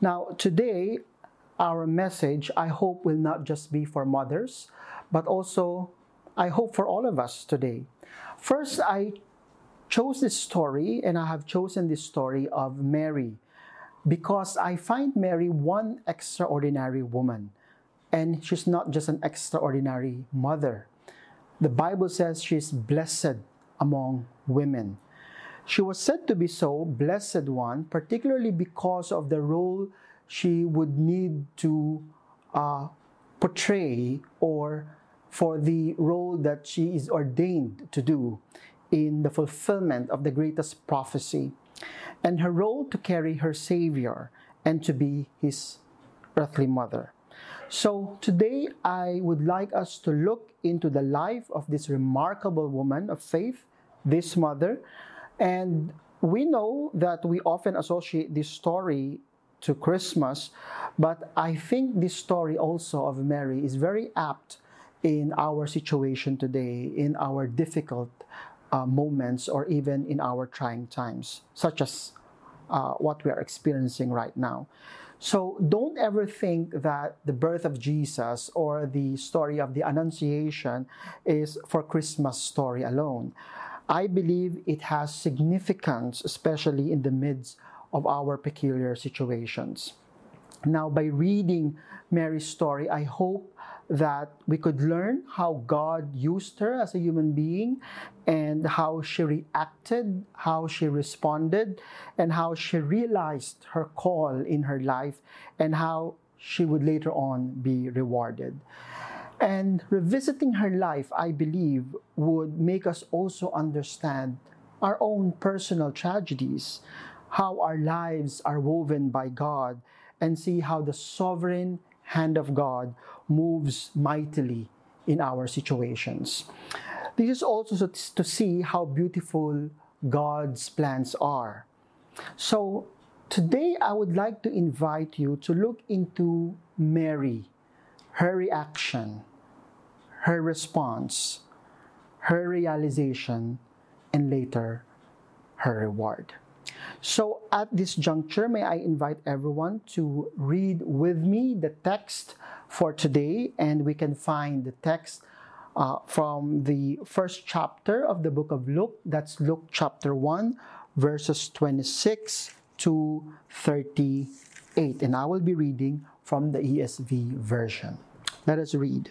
Now, today, our message, I hope, will not just be for mothers, but also, I hope, for all of us today. First, I chose this story, and I have chosen this story of Mary because I find Mary one extraordinary woman. And she's not just an extraordinary mother. The Bible says she's blessed among women. She was said to be so, blessed one, particularly because of the role she would need to uh, portray or for the role that she is ordained to do in the fulfillment of the greatest prophecy and her role to carry her Savior and to be his earthly mother. So today I would like us to look into the life of this remarkable woman of faith, this mother, and we know that we often associate this story to Christmas, but I think this story also of Mary is very apt in our situation today, in our difficult uh, moments, or even in our trying times, such as uh, what we are experiencing right now. So don't ever think that the birth of Jesus or the story of the Annunciation is for Christmas story alone. I believe it has significance, especially in the midst of our peculiar situations. Now, by reading Mary's story, I hope that we could learn how God used her as a human being and how she reacted, how she responded, and how she realized her call in her life and how she would later on be rewarded. And revisiting her life, I believe, would make us also understand our own personal tragedies, how our lives are woven by God, and see how the sovereign hand of God moves mightily in our situations. This is also to see how beautiful God's plans are. So, today I would like to invite you to look into Mary, her reaction, her response, her realization, and later her reward. So, at this juncture, may I invite everyone to read with me the text for today, and we can find the text uh, from the first chapter of the book of Luke. That's Luke chapter 1, verses 26 to 38. And I will be reading from the ESV version. Let us read.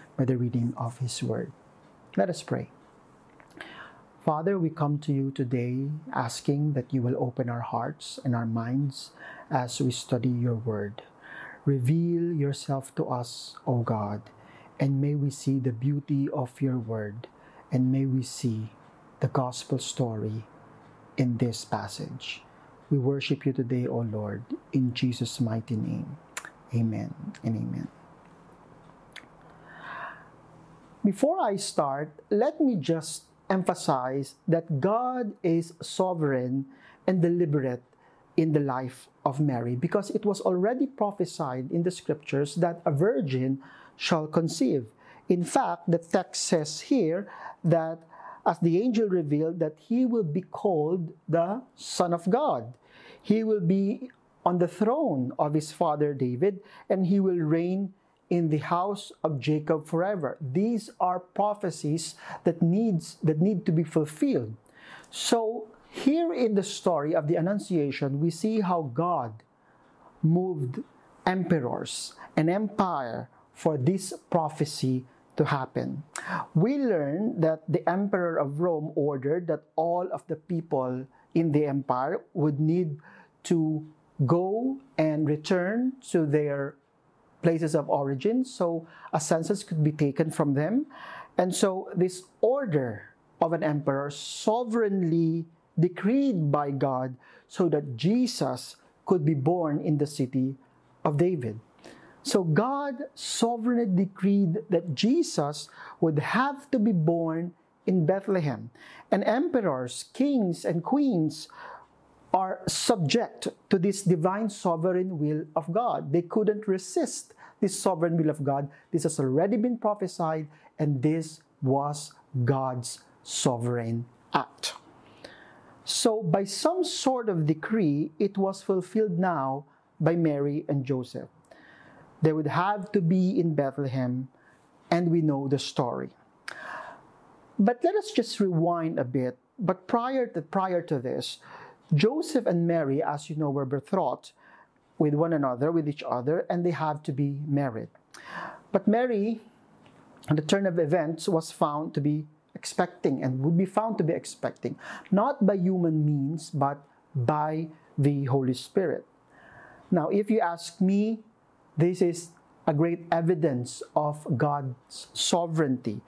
the reading of His Word. Let us pray. Father, we come to you today asking that you will open our hearts and our minds as we study your Word. Reveal yourself to us, O God, and may we see the beauty of your Word and may we see the gospel story in this passage. We worship you today, O Lord, in Jesus' mighty name. Amen and amen. Before I start, let me just emphasize that God is sovereign and deliberate in the life of Mary because it was already prophesied in the scriptures that a virgin shall conceive. In fact, the text says here that as the angel revealed that he will be called the Son of God. He will be on the throne of his father David and he will reign in the house of Jacob forever. These are prophecies that needs that need to be fulfilled. So here in the story of the Annunciation, we see how God moved emperors and empire for this prophecy to happen. We learn that the emperor of Rome ordered that all of the people in the empire would need to go and return to their places of origin so a census could be taken from them. And so this order of an emperor sovereignly decreed by God so that Jesus could be born in the city of David. So God sovereignly decreed that Jesus would have to be born in Bethlehem. And emperors, kings, and queens are subject to this divine sovereign will of God. They couldn't resist this sovereign will of God. This has already been prophesied, and this was God's sovereign act. So, by some sort of decree, it was fulfilled now by Mary and Joseph. They would have to be in Bethlehem, and we know the story. But let us just rewind a bit. But prior to, prior to this, Joseph and Mary, as you know, were betrothed with one another, with each other, and they have to be married. But Mary, at the turn of events, was found to be expecting and would be found to be expecting, not by human means, but by the Holy Spirit. Now, if you ask me, this is a great evidence of God's sovereignty.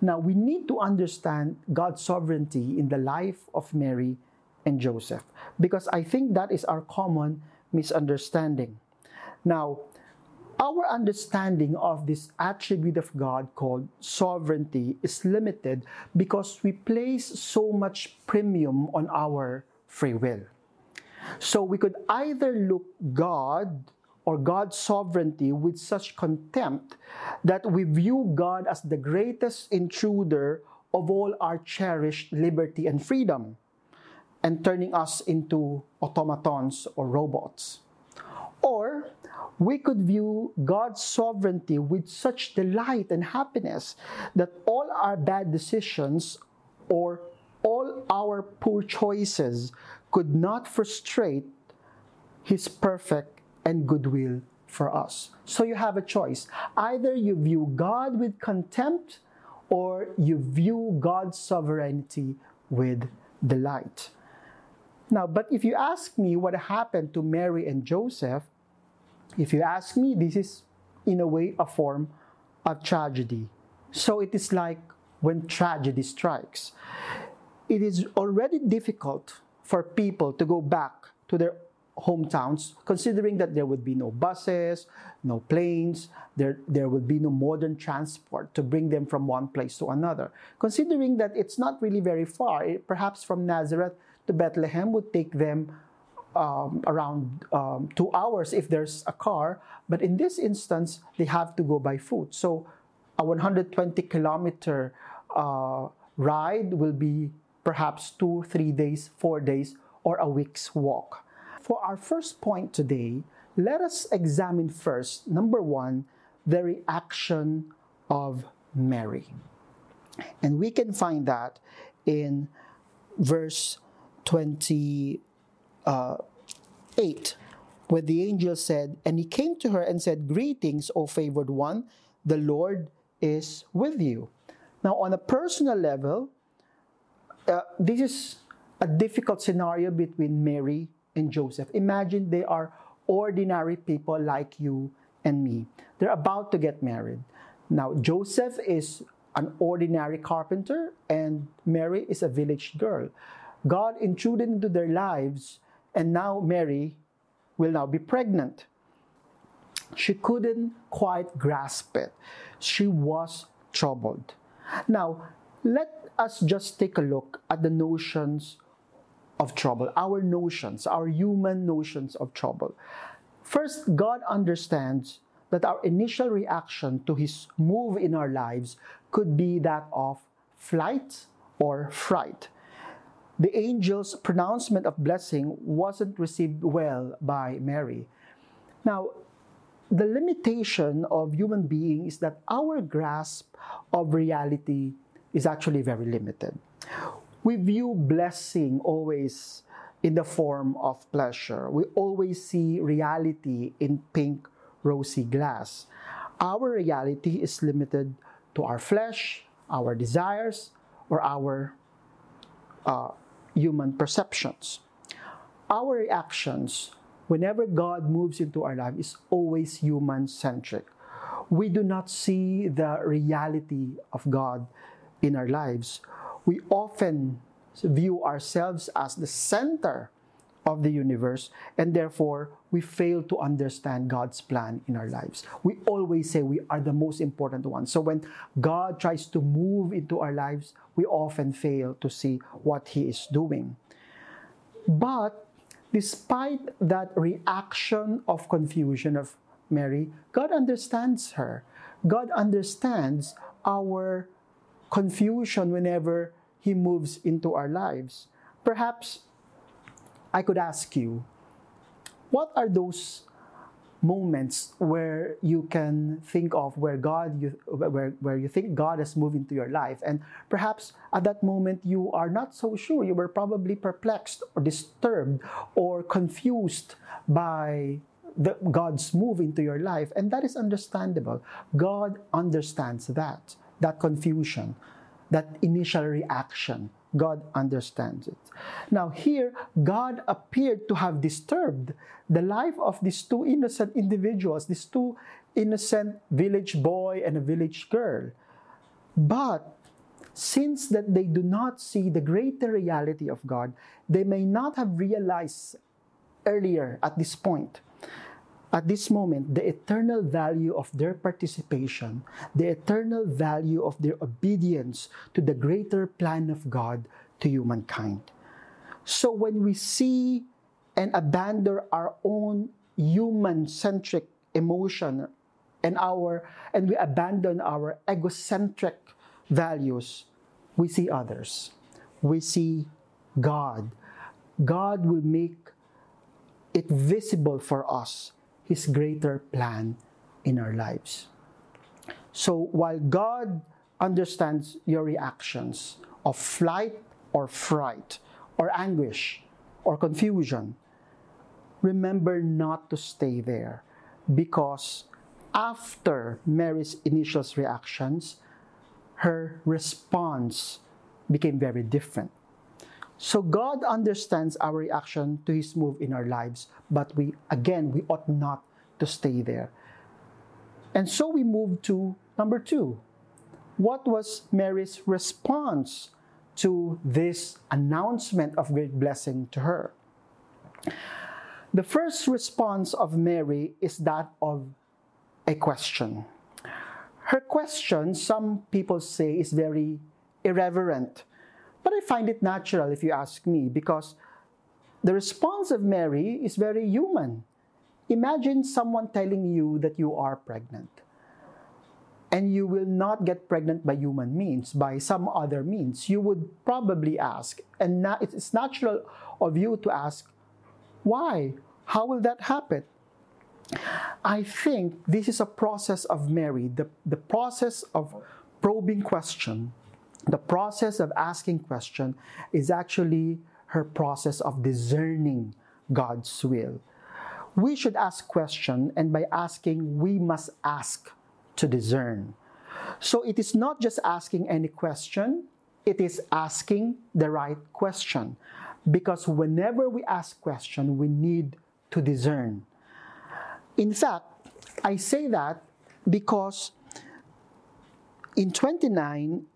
Now, we need to understand God's sovereignty in the life of Mary and Joseph because I think that is our common misunderstanding. Now, our understanding of this attribute of God called sovereignty is limited because we place so much premium on our free will. So we could either look God or God's sovereignty with such contempt that we view God as the greatest intruder of all our cherished liberty and freedom and turning us into automatons or robots. Or we could view God's sovereignty with such delight and happiness that all our bad decisions or all our poor choices could not frustrate His perfect and goodwill for us. So you have a choice. Either you view God with contempt or you view God's sovereignty with delight. Now, but if you ask me what happened to Mary and Joseph, if you ask me, this is in a way a form of tragedy. So it is like when tragedy strikes. It is already difficult for people to go back to their hometowns, considering that there would be no buses, no planes, there, there would be no modern transport to bring them from one place to another. Considering that it's not really very far, eh, perhaps from Nazareth to Bethlehem would take them um, around um, two hours if there's a car, but in this instance, they have to go by foot. So a 120 kilometer uh, ride will be perhaps two, three days, four days, or a week's walk. For our first point today, let us examine first, number one, the reaction of Mary. And we can find that in verse 28, uh, where the angel said, And he came to her and said, Greetings, O favored one, the Lord is with you. Now, on a personal level, uh, this is a difficult scenario between Mary and Joseph. Imagine they are ordinary people like you and me. They're about to get married. Now, Joseph is an ordinary carpenter, and Mary is a village girl. God intruded into their lives, and now Mary will now be pregnant. She couldn't quite grasp it. She was troubled. Now, let us just take a look at the notions of trouble, our notions, our human notions of trouble. First, God understands that our initial reaction to His move in our lives could be that of flight or fright. The angel's pronouncement of blessing wasn't received well by Mary. Now, the limitation of human being is that our grasp of reality is actually very limited. We view blessing always in the form of pleasure. We always see reality in pink, rosy glass. Our reality is limited to our flesh, our desires, or our uh, human perceptions. Our reactions whenever God moves into our life is always human centric. We do not see the reality of God in our lives. We often view ourselves as the center of the universe, and therefore we fail to understand God's plan in our lives. We always say we are the most important ones. So when God tries to move into our lives, we often fail to see what He is doing. But despite that reaction of confusion of Mary, God understands her. God understands our confusion whenever He moves into our lives. Perhaps I could ask you, what are those moments where you can think of where God you where, where you think God has moved into your life? And perhaps at that moment you are not so sure. You were probably perplexed or disturbed or confused by the, God's move into your life. And that is understandable. God understands that that confusion that initial reaction God understands it. Now, here, God appeared to have disturbed the life of these two innocent individuals, these two innocent village boy and a village girl. But since that they do not see the greater reality of God, they may not have realized earlier at this point at this moment the eternal value of their participation, the eternal value of their obedience to the greater plan of God to humankind. So when we see and abandon our own human centric emotion and our and we abandon our egocentric values, we see others. We see God. God will make it visible for us his greater plan in our lives. So while God understands your reactions of flight or fright or anguish or confusion, remember not to stay there because after Mary's initial reactions, her response became very different. So God understands our reaction to His move in our lives, but we, again, we ought not to stay there. And so we move to number two. What was Mary's response to this announcement of great blessing to her? The first response of Mary is that of a question. Her question, some people say, is very irreverent but I find it natural if you ask me because the response of Mary is very human. Imagine someone telling you that you are pregnant and you will not get pregnant by human means, by some other means. You would probably ask, and it's natural of you to ask, why? How will that happen? I think this is a process of Mary, the, the process of probing question the process of asking question is actually her process of discerning God's will. We should ask question and by asking we must ask to discern. So it is not just asking any question, it is asking the right question. Because whenever we ask question, we need to discern. In fact, I say that because in 29,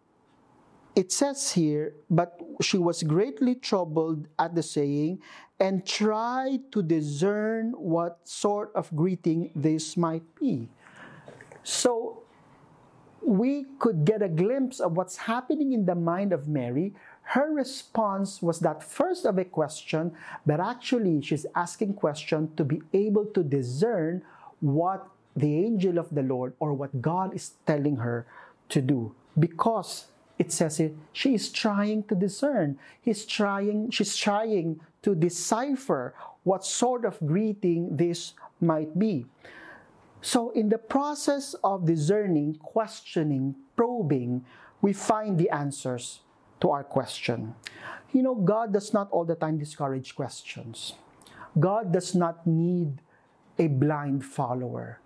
it says here, but she was greatly troubled at the saying and tried to discern what sort of greeting this might be. So we could get a glimpse of what's happening in the mind of Mary. Her response was that first of a question, but actually she's asking question to be able to discern what the angel of the Lord or what God is telling her to do because it says it she is trying to discern. He's trying she's trying to decipher what sort of greeting this might be. So in the process of discerning questioning probing we find the answers to our question. You know god does not all the time discourage questions. God does not need a blind follower.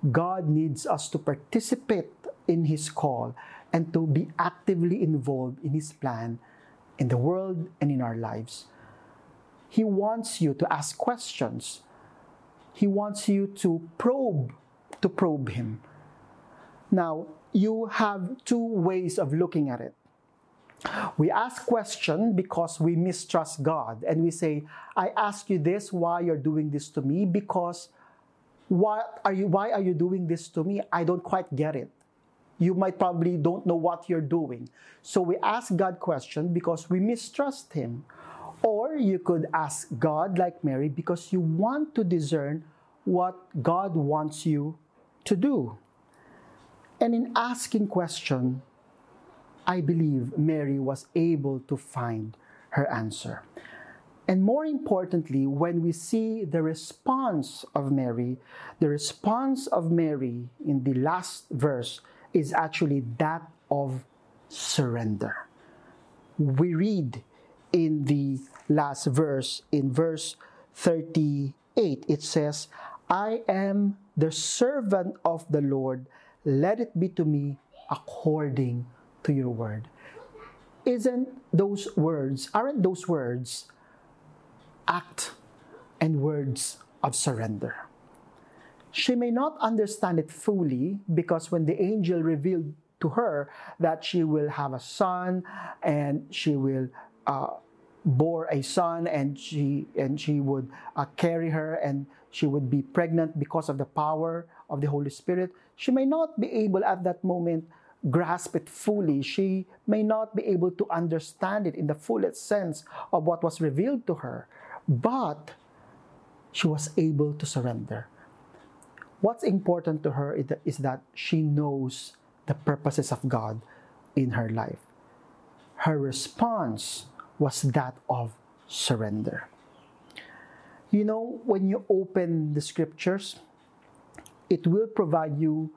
God needs us to participate in his call and to be actively involved in His plan in the world and in our lives. He wants you to ask questions. He wants you to probe, to probe Him. Now, you have two ways of looking at it. We ask question because we mistrust God and we say, I ask you this, why you're doing this to me? Because what are you why are you doing this to me? I don't quite get it you might probably don't know what you're doing. So we ask God question because we mistrust him. Or you could ask God like Mary because you want to discern what God wants you to do. And in asking question, I believe Mary was able to find her answer. And more importantly, when we see the response of Mary, the response of Mary in the last verse is actually that of surrender. We read in the last verse, in verse 38, it says, I am the servant of the Lord, let it be to me according to your word. Isn't those words, aren't those words act and words of surrender? She may not understand it fully because when the angel revealed to her that she will have a son and she will uh, bore a son and she and she would uh, carry her and she would be pregnant because of the power of the Holy Spirit. She may not be able at that moment grasp it fully. She may not be able to understand it in the fullest sense of what was revealed to her, but she was able to surrender what's important to her is that she knows the purposes of God in her life. Her response was that of surrender. You know, when you open the scriptures, it will provide you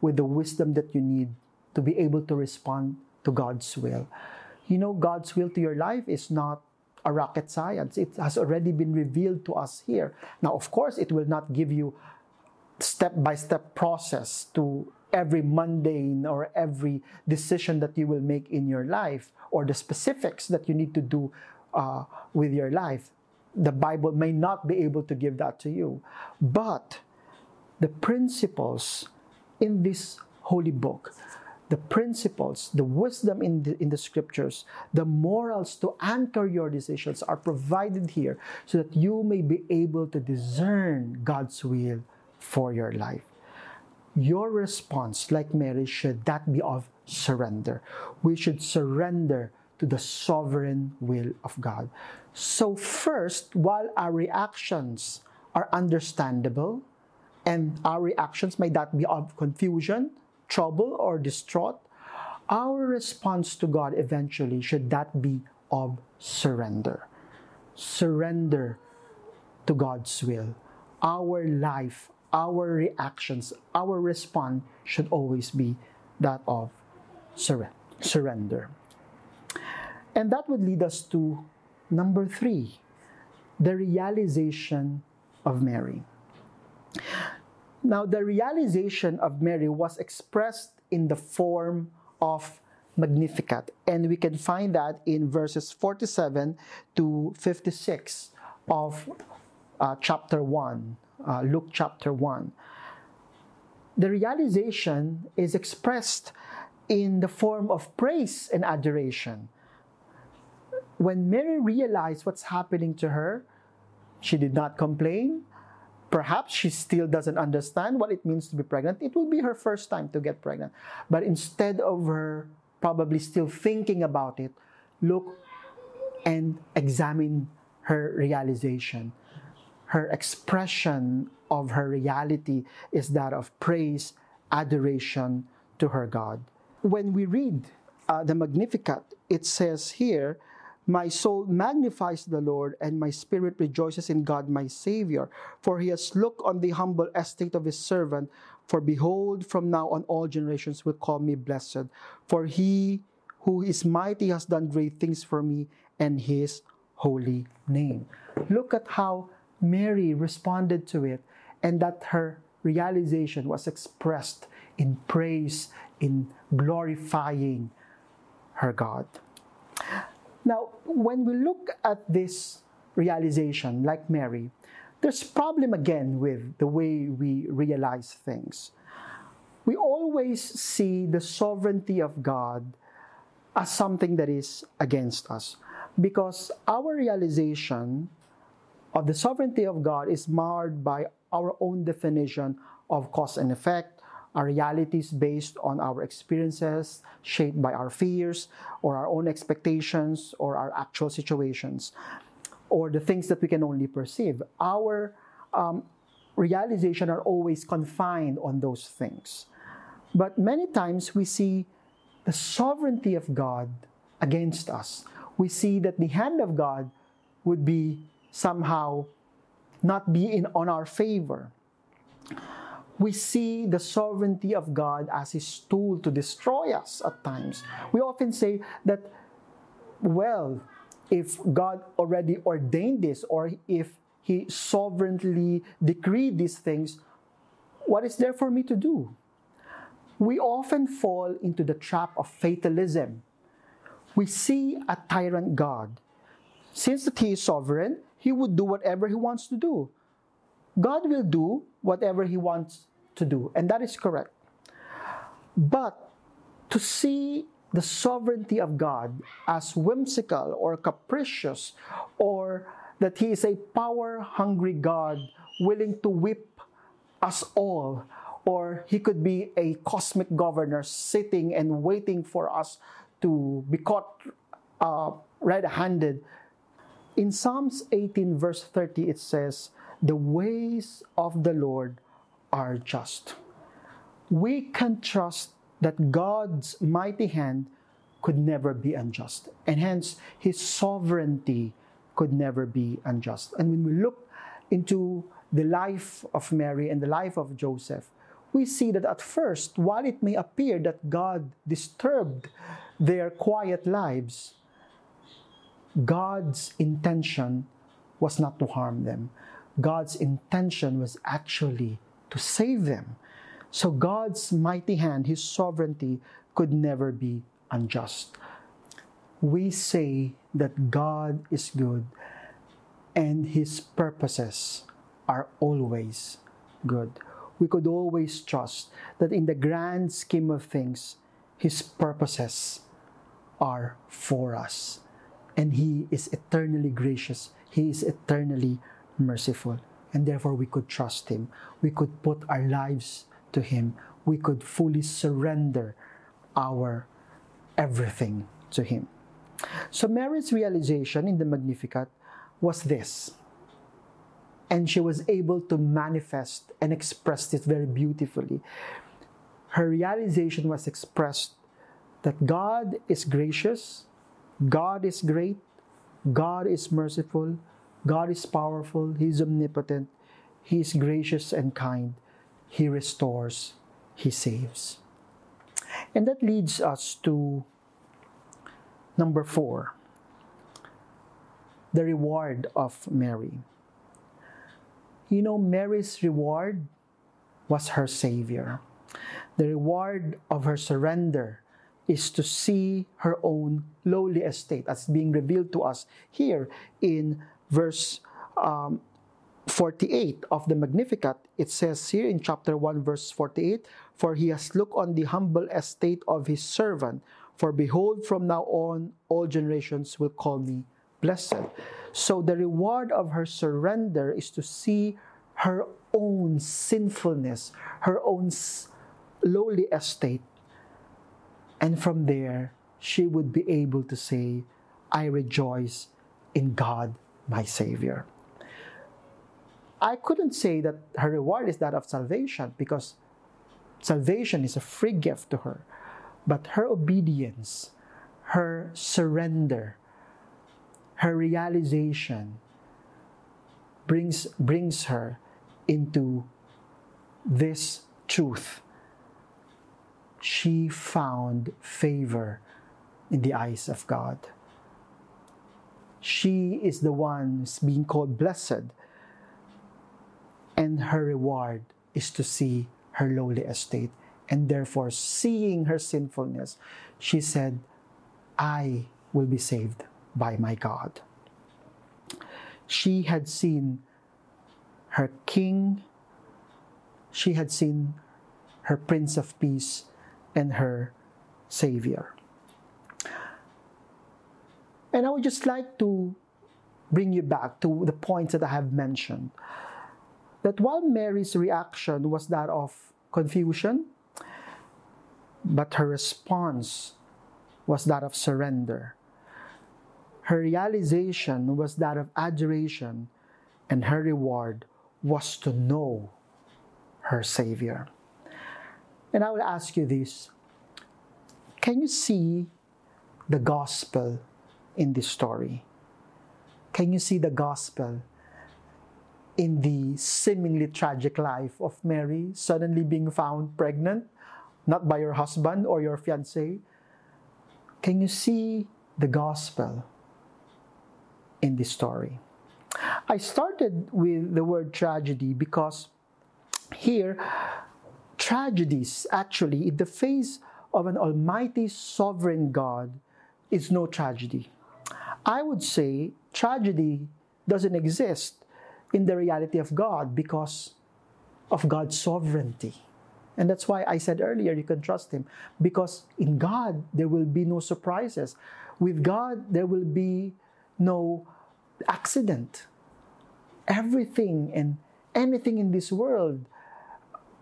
with the wisdom that you need to be able to respond to God's will. You know, God's will to your life is not a rocket science. It has already been revealed to us here. Now, of course, it will not give you step by step process to every mundane or every decision that you will make in your life or the specifics that you need to do uh, with your life. The Bible may not be able to give that to you. But the principles in this holy book, the principles, the wisdom in the, in the scriptures, the morals to anchor your decisions are provided here so that you may be able to discern God's will for your life. Your response, like Mary, should that be of surrender. We should surrender to the sovereign will of God. So, first, while our reactions are understandable, and our reactions may that be of confusion, trouble, or distraught, our response to God eventually should that be of surrender. Surrender to God's will. Our life, our reactions, our response should always be that of sur- surrender. And that would lead us to number three the realization of Mary. Now, the realization of Mary was expressed in the form of Magnificat, and we can find that in verses 47 to 56 of uh, chapter 1 uh, Luke chapter 1. The realization is expressed in the form of praise and adoration. When Mary realized what's happening to her, she did not complain. Perhaps she still doesn't understand what it means to be pregnant. It will be her first time to get pregnant. But instead of her probably still thinking about it, look and examine her realization. Her expression of her reality is that of praise, adoration to her God. When we read uh, the Magnificat, it says here, My soul magnifies the Lord, and my spirit rejoices in God my Savior, for he has looked on the humble estate of his servant. For behold, from now on all generations will call me blessed. For he who is mighty has done great things for me, and his holy name. Look at how Mary responded to it, and that her realization was expressed in praise, in glorifying her God. Now, when we look at this realization, like Mary, there's problem again with the way we realize things. We always see the sovereignty of God as something that is against us because our realization of the sovereignty of God is marred by our own definition of cause and effect, our realities based on our experiences, shaped by our fears or our own expectations or our actual situations, or the things that we can only perceive. Our um, realization are always confined on those things. But many times we see the sovereignty of God against us. We see that the hand of God would be somehow not be in on our favor we see the sovereignty of God as his tool to destroy us at times. We often say that, well, if God already ordained this or if he sovereignly decreed these things, what is there for me to do? We often fall into the trap of fatalism. We see a tyrant God. Since that he is sovereign, he would do whatever he wants to do. God will do whatever He wants to do, and that is correct. But to see the sovereignty of God as whimsical or capricious, or that He is a power hungry God willing to whip us all, or He could be a cosmic governor sitting and waiting for us to be caught uh, red handed. In Psalms 18, verse 30, it says, the ways of the Lord are just. We can trust that God's mighty hand could never be unjust, and hence his sovereignty could never be unjust. And when we look into the life of Mary and the life of Joseph, we see that at first, while it may appear that God disturbed their quiet lives, God's intention was not to harm them. God's intention was actually to save them. So God's mighty hand, His sovereignty, could never be unjust. We say that God is good and His purposes are always good. We could always trust that in the grand scheme of things, His purposes are for us. And He is eternally gracious, He is eternally merciful. And therefore, we could trust Him. We could put our lives to Him. We could fully surrender our everything to Him. So, Mary's realization in the Magnificat was this. And she was able to manifest and express it very beautifully. Her realization was expressed that God is gracious, God is great, God is merciful, God is powerful, He is omnipotent, He is gracious and kind, He restores, He saves. And that leads us to number four the reward of Mary. You know, Mary's reward was her Savior. The reward of her surrender is to see her own lowly estate as being revealed to us here in verse um, 48 of the Magnificat, it says here in chapter 1, verse 48 For he has looked on the humble estate of his servant. For behold, from now on, all generations will call me blessed. So the reward of her surrender is to see her own sinfulness, her own lowly estate. And from there, she would be able to say, I rejoice in God, my Savior. I couldn't say that her reward is that of salvation because salvation is a free gift to her. But her obedience, her surrender, her realization brings, brings her into this truth. She found favor in the eyes of God. She is the one being called blessed, and her reward is to see her lowly estate. And therefore, seeing her sinfulness, she said, I will be saved by my God. She had seen her king, she had seen her Prince of Peace and her Savior. And I would just like to bring you back to the points that I have mentioned. That while Mary's reaction was that of confusion, but her response was that of surrender. Her realization was that of adoration, and her reward was to know her Savior. And I will ask you this Can you see the gospel in this story? Can you see the gospel in the seemingly tragic life of Mary suddenly being found pregnant, not by your husband or your fiance? Can you see the gospel in this story? I started with the word tragedy because here, tragedies actually, in the face of an almighty sovereign God, is no tragedy. I would say tragedy doesn't exist in the reality of God because of God's sovereignty. And that's why I said earlier you can trust Him because in God there will be no surprises. With God there will be no accident. Everything and anything in this world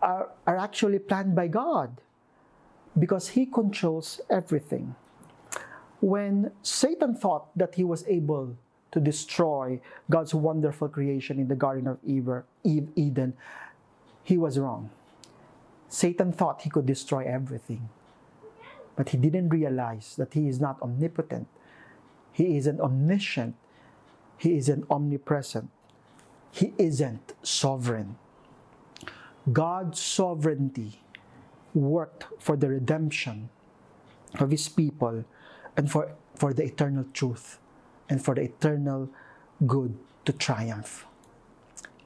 are, are actually planned by God because He controls everything. When Satan thought that he was able to destroy God's wonderful creation in the Garden of Eden, he was wrong. Satan thought he could destroy everything, but he didn't realize that he is not omnipotent. He isn't omniscient. He isn't omnipresent. He isn't sovereign. God's sovereignty worked for the redemption of his people and for, for the eternal truth and for the eternal good to triumph.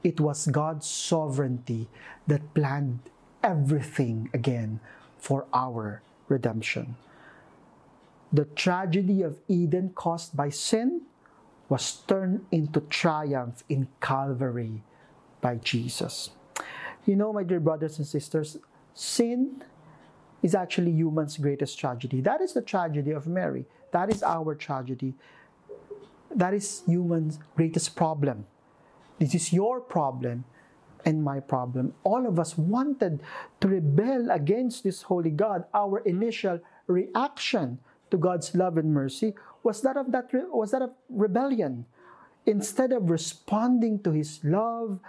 It was God's sovereignty that planned everything again for our redemption. The tragedy of Eden caused by sin was turned into triumph in Calvary by Jesus. You know, my dear brothers and sisters, sin is actually human's greatest tragedy. That is the tragedy of Mary. That is our tragedy. That is human's greatest problem. This is your problem and my problem. All of us wanted to rebel against this holy God. Our initial reaction to God's love and mercy was that of that was that of rebellion. Instead of responding to his love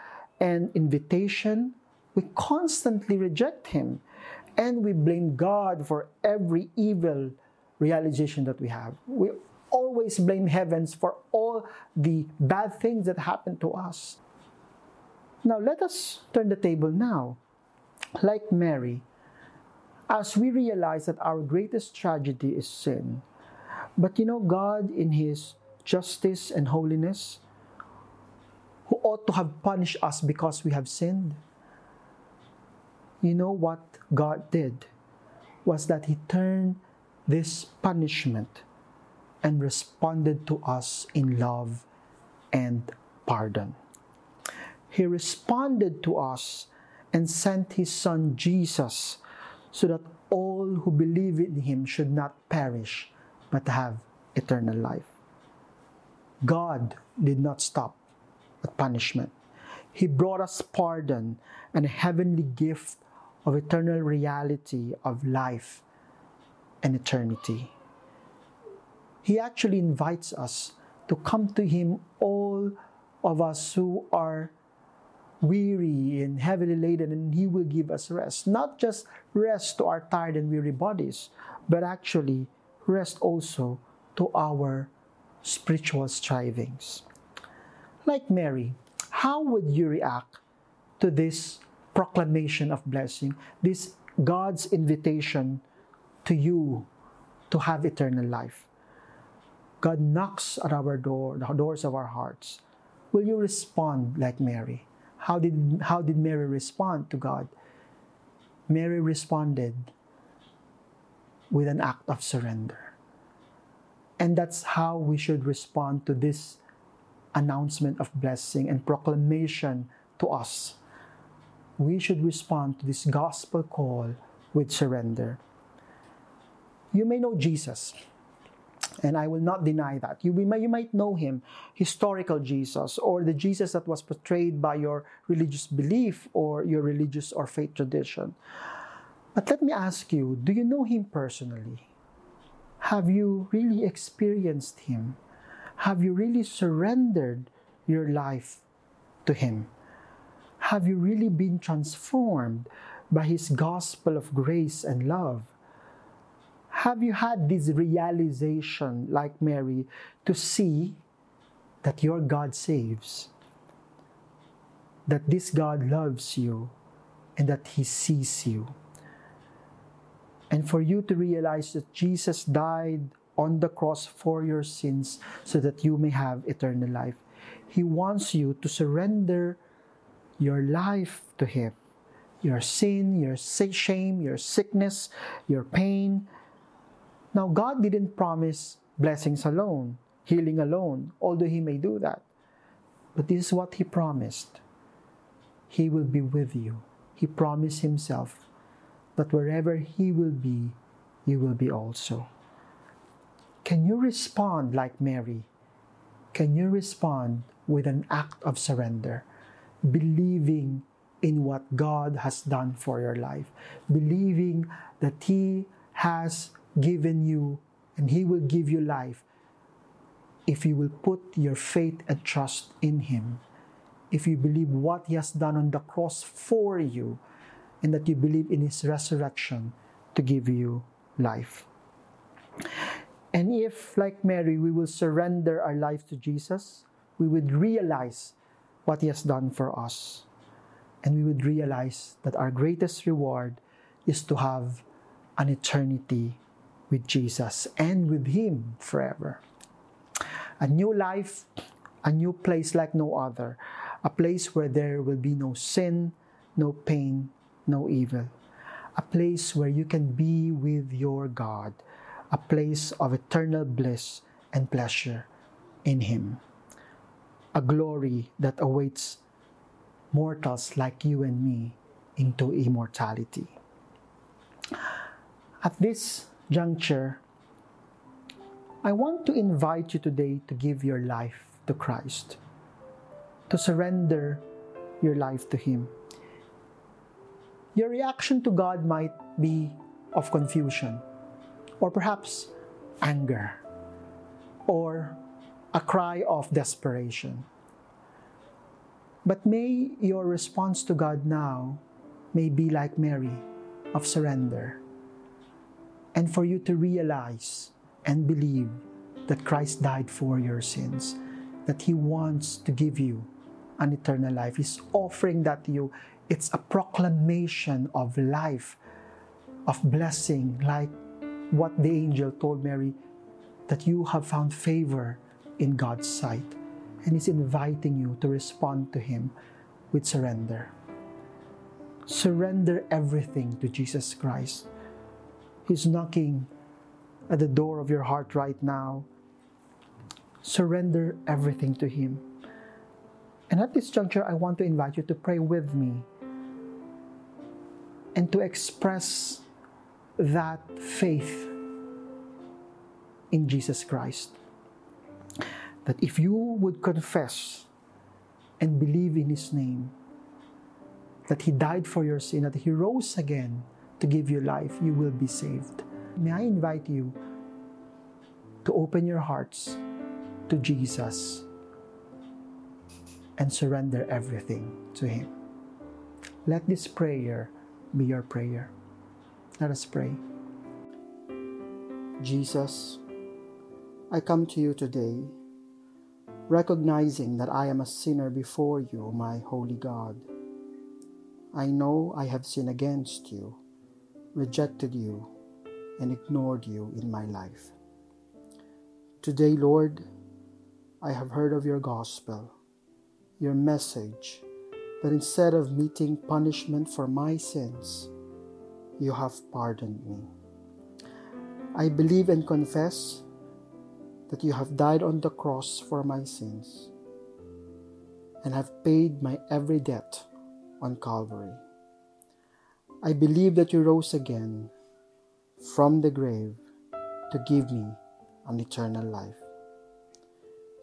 and invitation, we constantly reject him and we blame God for every evil realization that we have. We always blame heavens for all the bad things that happen to us. Now, let us turn the table now. Like Mary, as we realize that our greatest tragedy is sin, but you know, God, in His justice and holiness, who ought to have punished us because we have sinned, you know what God did was that He turned this punishment and responded to us in love and pardon. He responded to us and sent His Son Jesus so that all who believe in Him should not perish but have eternal life. God did not stop at punishment. He brought us pardon and a heavenly gift of eternal reality of life and eternity. He actually invites us to come to Him, all of us who are weary and heavily laden, and He will give us rest. Not just rest to our tired and weary bodies, but actually rest also to our spiritual strivings. Like Mary, how would you react to this proclamation of blessing, this God's invitation to you to have eternal life? God knocks at our door, the doors of our hearts. Will you respond like Mary? How did, how did Mary respond to God? Mary responded with an act of surrender. And that's how we should respond to this announcement of blessing and proclamation to us. We should respond to this gospel call with surrender. You may know Jesus, and I will not deny that. You, may, you might know him, historical Jesus, or the Jesus that was portrayed by your religious belief or your religious or faith tradition. But let me ask you do you know him personally? Have you really experienced Him? Have you really surrendered your life to Him? Have you really been transformed by His gospel of grace and love? Have you had this realization, like Mary, to see that your God saves? That this God loves you and that He sees you? and for you to realize that Jesus died on the cross for your sins so that you may have eternal life. He wants you to surrender your life to Him. Your sin, your shame, your sickness, your pain. Now, God didn't promise blessings alone, healing alone, although He may do that. But this is what He promised He will be with you. He promised Himself that wherever He will be, you will be also. Can you respond like Mary? Can you respond with an act of surrender, believing in what God has done for your life, believing that He has given you and He will give you life if you will put your faith and trust in Him, if you believe what He has done on the cross for you, and that you believe in His resurrection to give you life. And if, like Mary, we will surrender our life to Jesus, we would realize what He has done for us. And we would realize that our greatest reward is to have an eternity with Jesus and with Him forever. A new life, a new place like no other, a place where there will be no sin, no pain, no evil, a place where you can be with your God, a place of eternal bliss and pleasure in Him, a glory that awaits mortals like you and me into immortality. At this juncture, I want to invite you today to give your life to Christ, to surrender your life to Him your reaction to God might be of confusion, or perhaps anger, or a cry of desperation. But may your response to God now may be like Mary of surrender, and for you to realize and believe that Christ died for your sins, that He wants to give you an eternal life. He's offering that to you it's a proclamation of life, of blessing, like what the angel told Mary that you have found favor in God's sight. And He's inviting you to respond to Him with surrender. Surrender everything to Jesus Christ. He's knocking at the door of your heart right now. Surrender everything to Him. And at this juncture, I want to invite you to pray with me and to express that faith in Jesus Christ. That if you would confess and believe in His name, that He died for your sin, that He rose again to give you life, you will be saved. May I invite you to open your hearts to Jesus and surrender everything to Him. Let this prayer be your prayer. Let us pray. Jesus, I come to you today recognizing that I am a sinner before you, my holy God. I know I have sinned against you, rejected you, and ignored you in my life. Today, Lord, I have heard of your gospel, your message, that instead of meeting punishment for my sins, you have pardoned me. I believe and confess that you have died on the cross for my sins and have paid my every debt on Calvary. I believe that you rose again from the grave to give me an eternal life.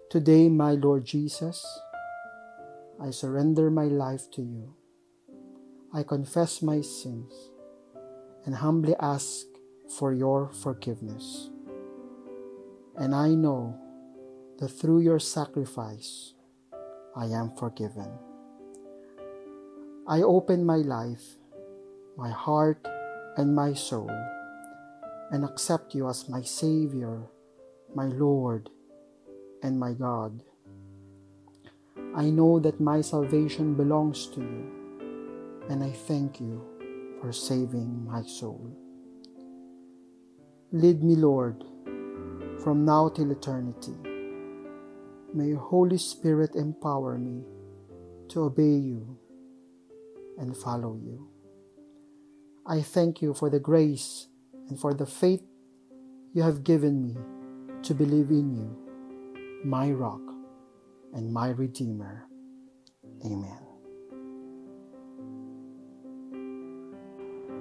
Today, my Lord Jesus, I surrender my life to you. I confess my sins and humbly ask for your forgiveness. And I know that through your sacrifice, I am forgiven. I open my life, my heart, and my soul, and accept you as my Savior, my Lord, and my God. I know that my salvation belongs to you, and I thank you for saving my soul. Lead me, Lord, from now till eternity. May your Holy Spirit empower me to obey you and follow you. I thank you for the grace and for the faith you have given me to believe in you, my rock and my Redeemer. Amen.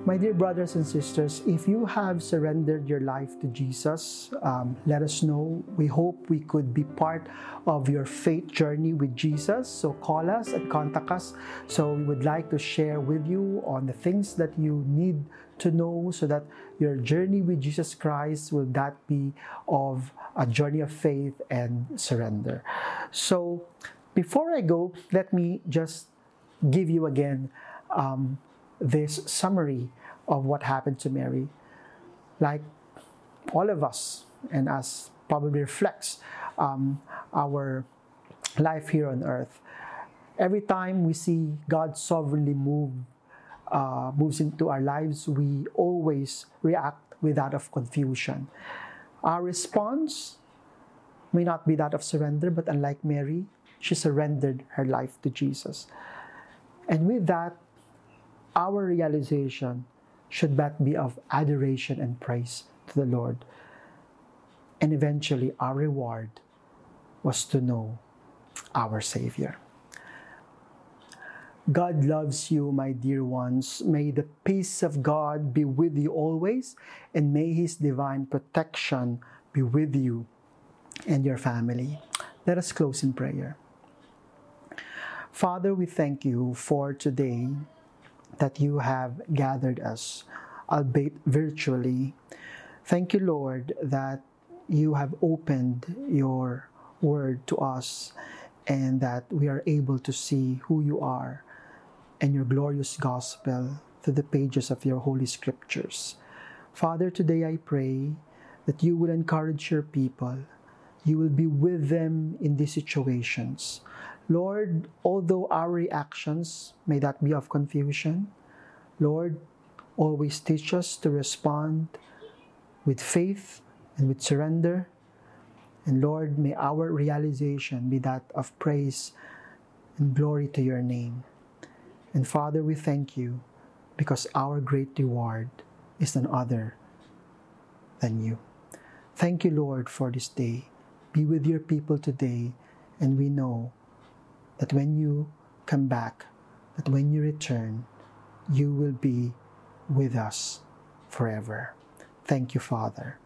My dear brothers and sisters, if you have surrendered your life to Jesus, um, let us know. We hope we could be part of your faith journey with Jesus. So call us and contact us. So we would like to share with you on the things that you need to know so that your journey with Jesus Christ will that be of a journey of faith and surrender. So before I go, let me just give you again um, this summary of what happened to Mary. Like all of us, and us probably reflects um, our life here on earth. Every time we see God sovereignly move, uh, moves into our lives, we always react with that of confusion. Our response may not be that of surrender, but unlike Mary, she surrendered her life to Jesus. And with that, our realization should that be of adoration and praise to the Lord. And eventually, our reward was to know our Savior. God loves you, my dear ones. May the peace of God be with you always, and may His divine protection be with you and your family. Let us close in prayer. Father, we thank you for today that you have gathered us, albeit virtually. Thank you, Lord, that you have opened your word to us and that we are able to see who you are and your glorious gospel through the pages of your holy scriptures. Father, today I pray that you will encourage your people. You will be with them in these situations. Lord, although our reactions may that be of confusion, Lord, always teach us to respond with faith and with surrender. And Lord, may our realization be that of praise and glory to your name. And Father, we thank you because our great reward is none other than you. Thank you, Lord, for this day. Be with your people today, and we know that when you come back, that when you return, you will be with us forever. Thank you, Father.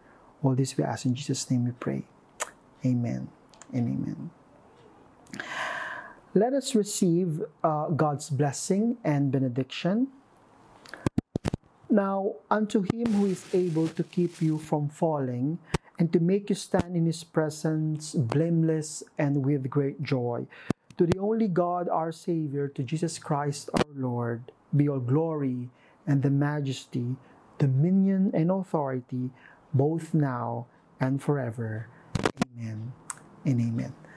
All this we ask in Jesus' name we pray. Amen and amen. Let us receive uh, God's blessing and benediction. Now, unto him who is able to keep you from falling and to make you stand in his presence blameless and with great joy, to the only God our Savior, to Jesus Christ our Lord, be all glory and the majesty, dominion and authority, both now and forever. Amen and amen.